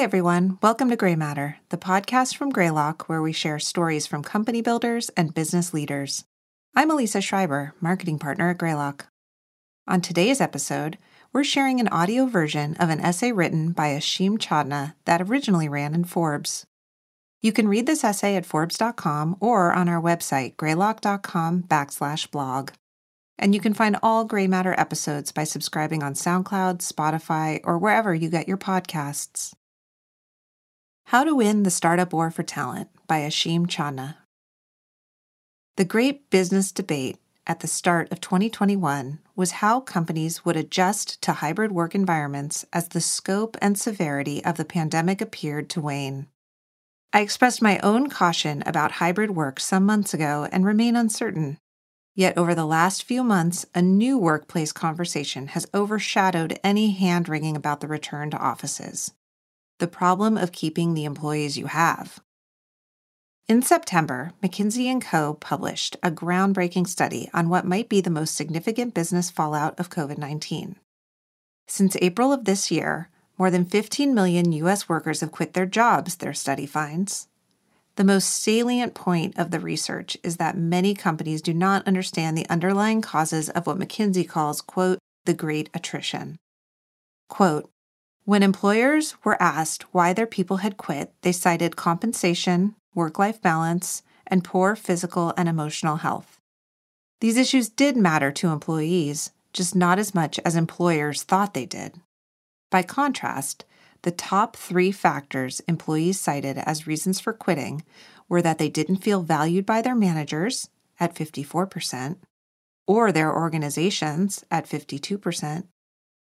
Everyone. Welcome to Grey Matter, the podcast from Greylock where we share stories from company builders and business leaders. I'm Elisa Schreiber, marketing partner at Greylock. On today's episode, we're sharing an audio version of an essay written by Asheem Chandna that originally ran in Forbes. You can read this essay at Forbes.com or on our website, greylock.com backslash blog. And you can find all Grey Matter episodes by subscribing on SoundCloud, Spotify, or wherever you get your podcasts. How to Win the Startup War for Talent by Asheem Chandna. The great business debate at the start of 2021 was how companies would adjust to hybrid work environments as the scope and severity of the pandemic appeared to wane. I expressed my own caution about hybrid work some months ago and remain uncertain. Yet, over the last few months, a new workplace conversation has overshadowed any hand wringing about the return to offices the problem of keeping the employees you have. In September, McKinsey & Co published a groundbreaking study on what might be the most significant business fallout of COVID-19. Since April of this year, more than 15 million US workers have quit their jobs, their study finds. The most salient point of the research is that many companies do not understand the underlying causes of what McKinsey calls, quote, the great attrition. Quote, when employers were asked why their people had quit, they cited compensation, work life balance, and poor physical and emotional health. These issues did matter to employees, just not as much as employers thought they did. By contrast, the top three factors employees cited as reasons for quitting were that they didn't feel valued by their managers at 54%, or their organizations at 52%,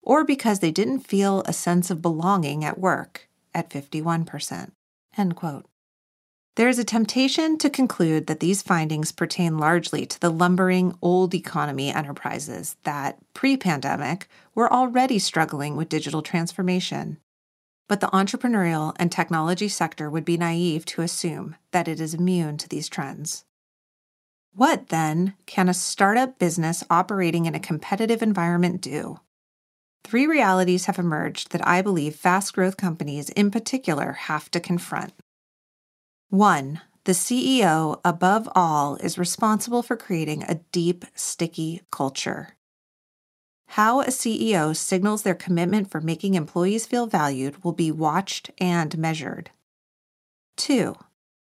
or because they didn't feel a sense of belonging at work at 51%. End quote. There is a temptation to conclude that these findings pertain largely to the lumbering old economy enterprises that, pre pandemic, were already struggling with digital transformation. But the entrepreneurial and technology sector would be naive to assume that it is immune to these trends. What, then, can a startup business operating in a competitive environment do? Three realities have emerged that I believe fast growth companies in particular have to confront. One, the CEO, above all, is responsible for creating a deep, sticky culture. How a CEO signals their commitment for making employees feel valued will be watched and measured. Two,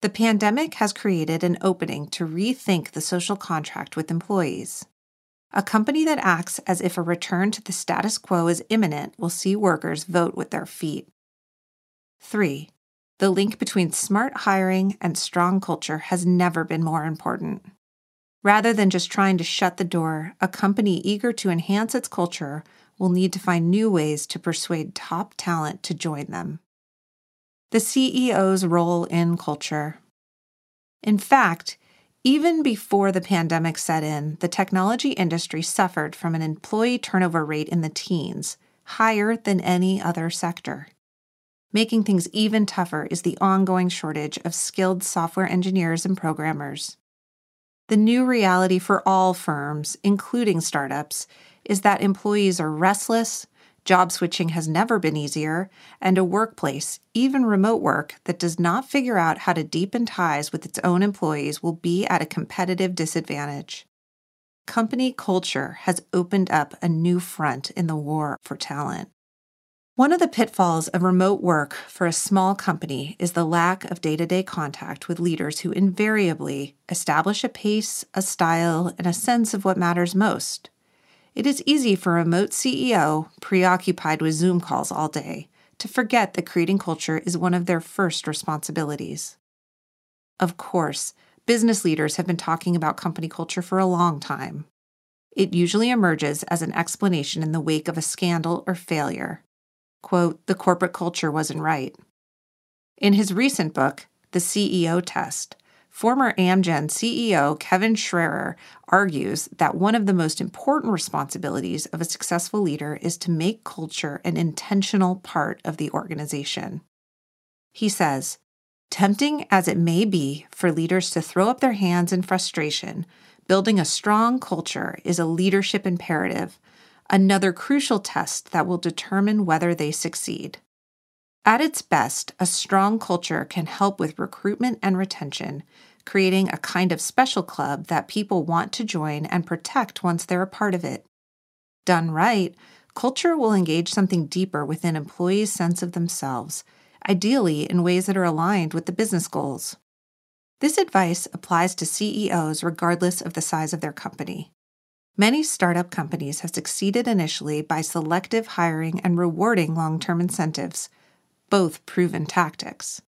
the pandemic has created an opening to rethink the social contract with employees. A company that acts as if a return to the status quo is imminent will see workers vote with their feet. 3. The link between smart hiring and strong culture has never been more important. Rather than just trying to shut the door, a company eager to enhance its culture will need to find new ways to persuade top talent to join them. The CEO's role in culture. In fact, even before the pandemic set in, the technology industry suffered from an employee turnover rate in the teens, higher than any other sector. Making things even tougher is the ongoing shortage of skilled software engineers and programmers. The new reality for all firms, including startups, is that employees are restless, job switching has never been easier, and a workplace, even remote work, that does not figure out how to deepen ties with its own employees will be at a competitive disadvantage. Company culture has opened up a new front in the war for talent. One of the pitfalls of remote work for a small company is the lack of day to day contact with leaders who invariably establish a pace, a style, and a sense of what matters most. It is easy for a remote CEO, preoccupied with Zoom calls all day, to forget that creating culture is one of their first responsibilities. Of course, business leaders have been talking about company culture for a long time. It usually emerges as an explanation in the wake of a scandal or failure quote, the corporate culture wasn't right. In his recent book, The CEO Test, former Amgen CEO Kevin Sharer argues that one of the most important responsibilities of a successful leader is to make culture an intentional part of the organization. He says, Tempting as it may be for leaders to throw up their hands in frustration, building a strong culture is a leadership imperative another crucial test that will determine whether they succeed. At its best, a strong culture can help with recruitment and retention, creating a kind of special club that people want to join and protect once they're a part of it. Done right, culture will engage something deeper within employees' sense of themselves, ideally in ways that are aligned with the business goals. This advice applies to CEOs regardless of the size of their company. Many startup companies have succeeded initially by selective hiring and rewarding long term incentives, both proven tactics.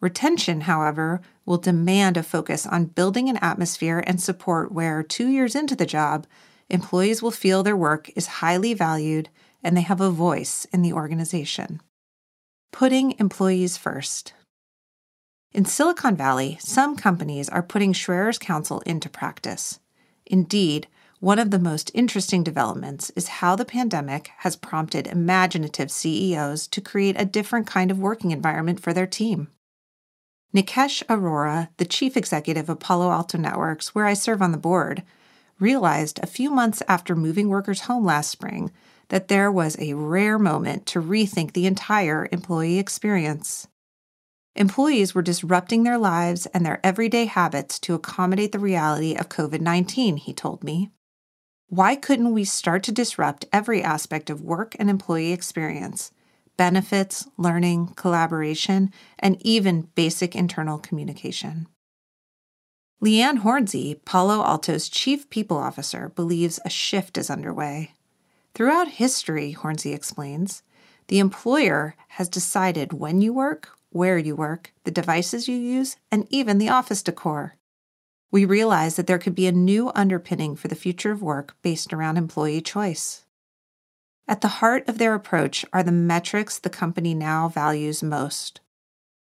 Retention, however, will demand a focus on building an atmosphere and support where, two years into the job, employees will feel their work is highly valued and they have a voice in the organization. Putting employees first. In Silicon Valley, some companies are putting Sharer's counsel into practice. Indeed, one of the most interesting developments is how the pandemic has prompted imaginative CEOs to create a different kind of working environment for their team. Nikesh Arora, the chief executive of Palo Alto Networks, where I serve on the board, realized a few months after moving workers home last spring that there was a rare moment to rethink the entire employee experience. Employees were disrupting their lives and their everyday habits to accommodate the reality of COVID 19, he told me. Why couldn't we start to disrupt every aspect of work and employee experience benefits, learning, collaboration, and even basic internal communication? Liane Hornsey, Palo Alto's chief people officer, believes a shift is underway. Throughout history, Hornsey explains, the employer has decided when you work, where you work, the devices you use, and even the office decor. We realize that there could be a new underpinning for the future of work based around employee choice. At the heart of their approach are the metrics the company now values most.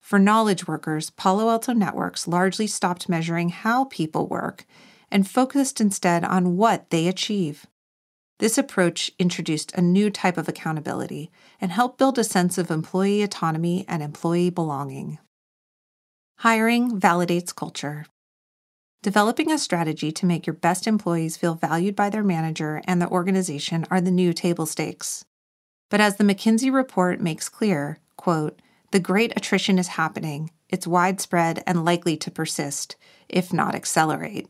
For knowledge workers, Palo Alto Networks largely stopped measuring how people work and focused instead on what they achieve. This approach introduced a new type of accountability and helped build a sense of employee autonomy and employee belonging. Hiring validates culture. Developing a strategy to make your best employees feel valued by their manager and the organization are the new table stakes. But as the McKinsey report makes clear, quote, the great attrition is happening. It's widespread and likely to persist, if not accelerate.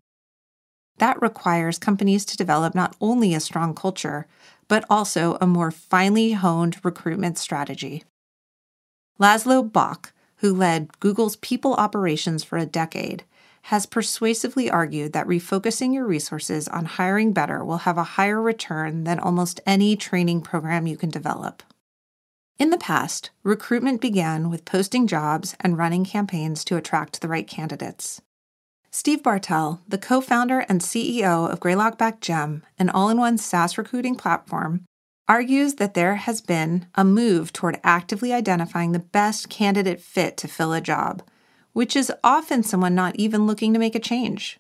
That requires companies to develop not only a strong culture, but also a more finely honed recruitment strategy. Laszlo Bock, who led Google's people operations for a decade, has persuasively argued that refocusing your resources on hiring better will have a higher return than almost any training program you can develop. In the past, recruitment began with posting jobs and running campaigns to attract the right candidates. Steve Bartel, the co founder and CEO of Greylock Gem, an all in one SaaS recruiting platform, argues that there has been a move toward actively identifying the best candidate fit to fill a job, which is often someone not even looking to make a change.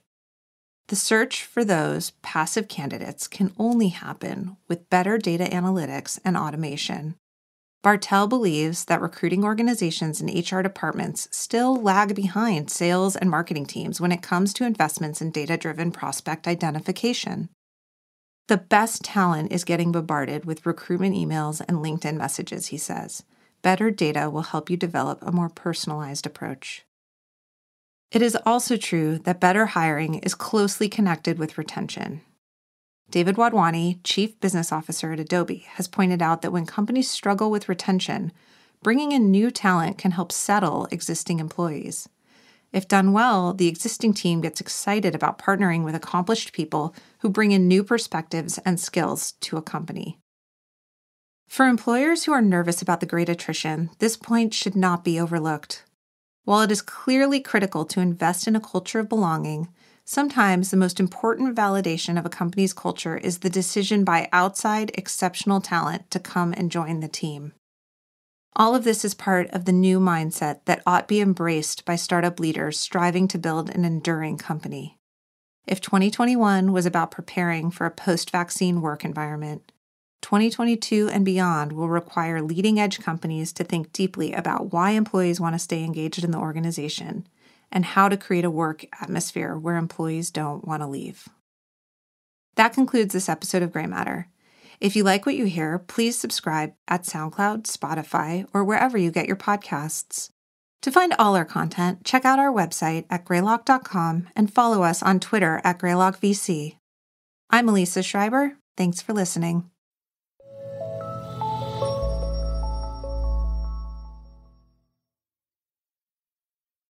The search for those passive candidates can only happen with better data analytics and automation. Bartel believes that recruiting organizations and HR departments still lag behind sales and marketing teams when it comes to investments in data driven prospect identification. The best talent is getting bombarded with recruitment emails and LinkedIn messages, he says. Better data will help you develop a more personalized approach. It is also true that better hiring is closely connected with retention. David Wadhwani, Chief Business Officer at Adobe, has pointed out that when companies struggle with retention, bringing in new talent can help settle existing employees. If done well, the existing team gets excited about partnering with accomplished people who bring in new perspectives and skills to a company. For employers who are nervous about the great attrition, this point should not be overlooked. While it is clearly critical to invest in a culture of belonging, Sometimes the most important validation of a company's culture is the decision by outside exceptional talent to come and join the team. All of this is part of the new mindset that ought to be embraced by startup leaders striving to build an enduring company. If 2021 was about preparing for a post vaccine work environment, 2022 and beyond will require leading edge companies to think deeply about why employees want to stay engaged in the organization and how to create a work atmosphere where employees don't want to leave. That concludes this episode of Grey Matter. If you like what you hear, please subscribe at SoundCloud, Spotify, or wherever you get your podcasts. To find all our content, check out our website at greylock.com and follow us on Twitter at greylockvc. I'm Elisa Schreiber. Thanks for listening.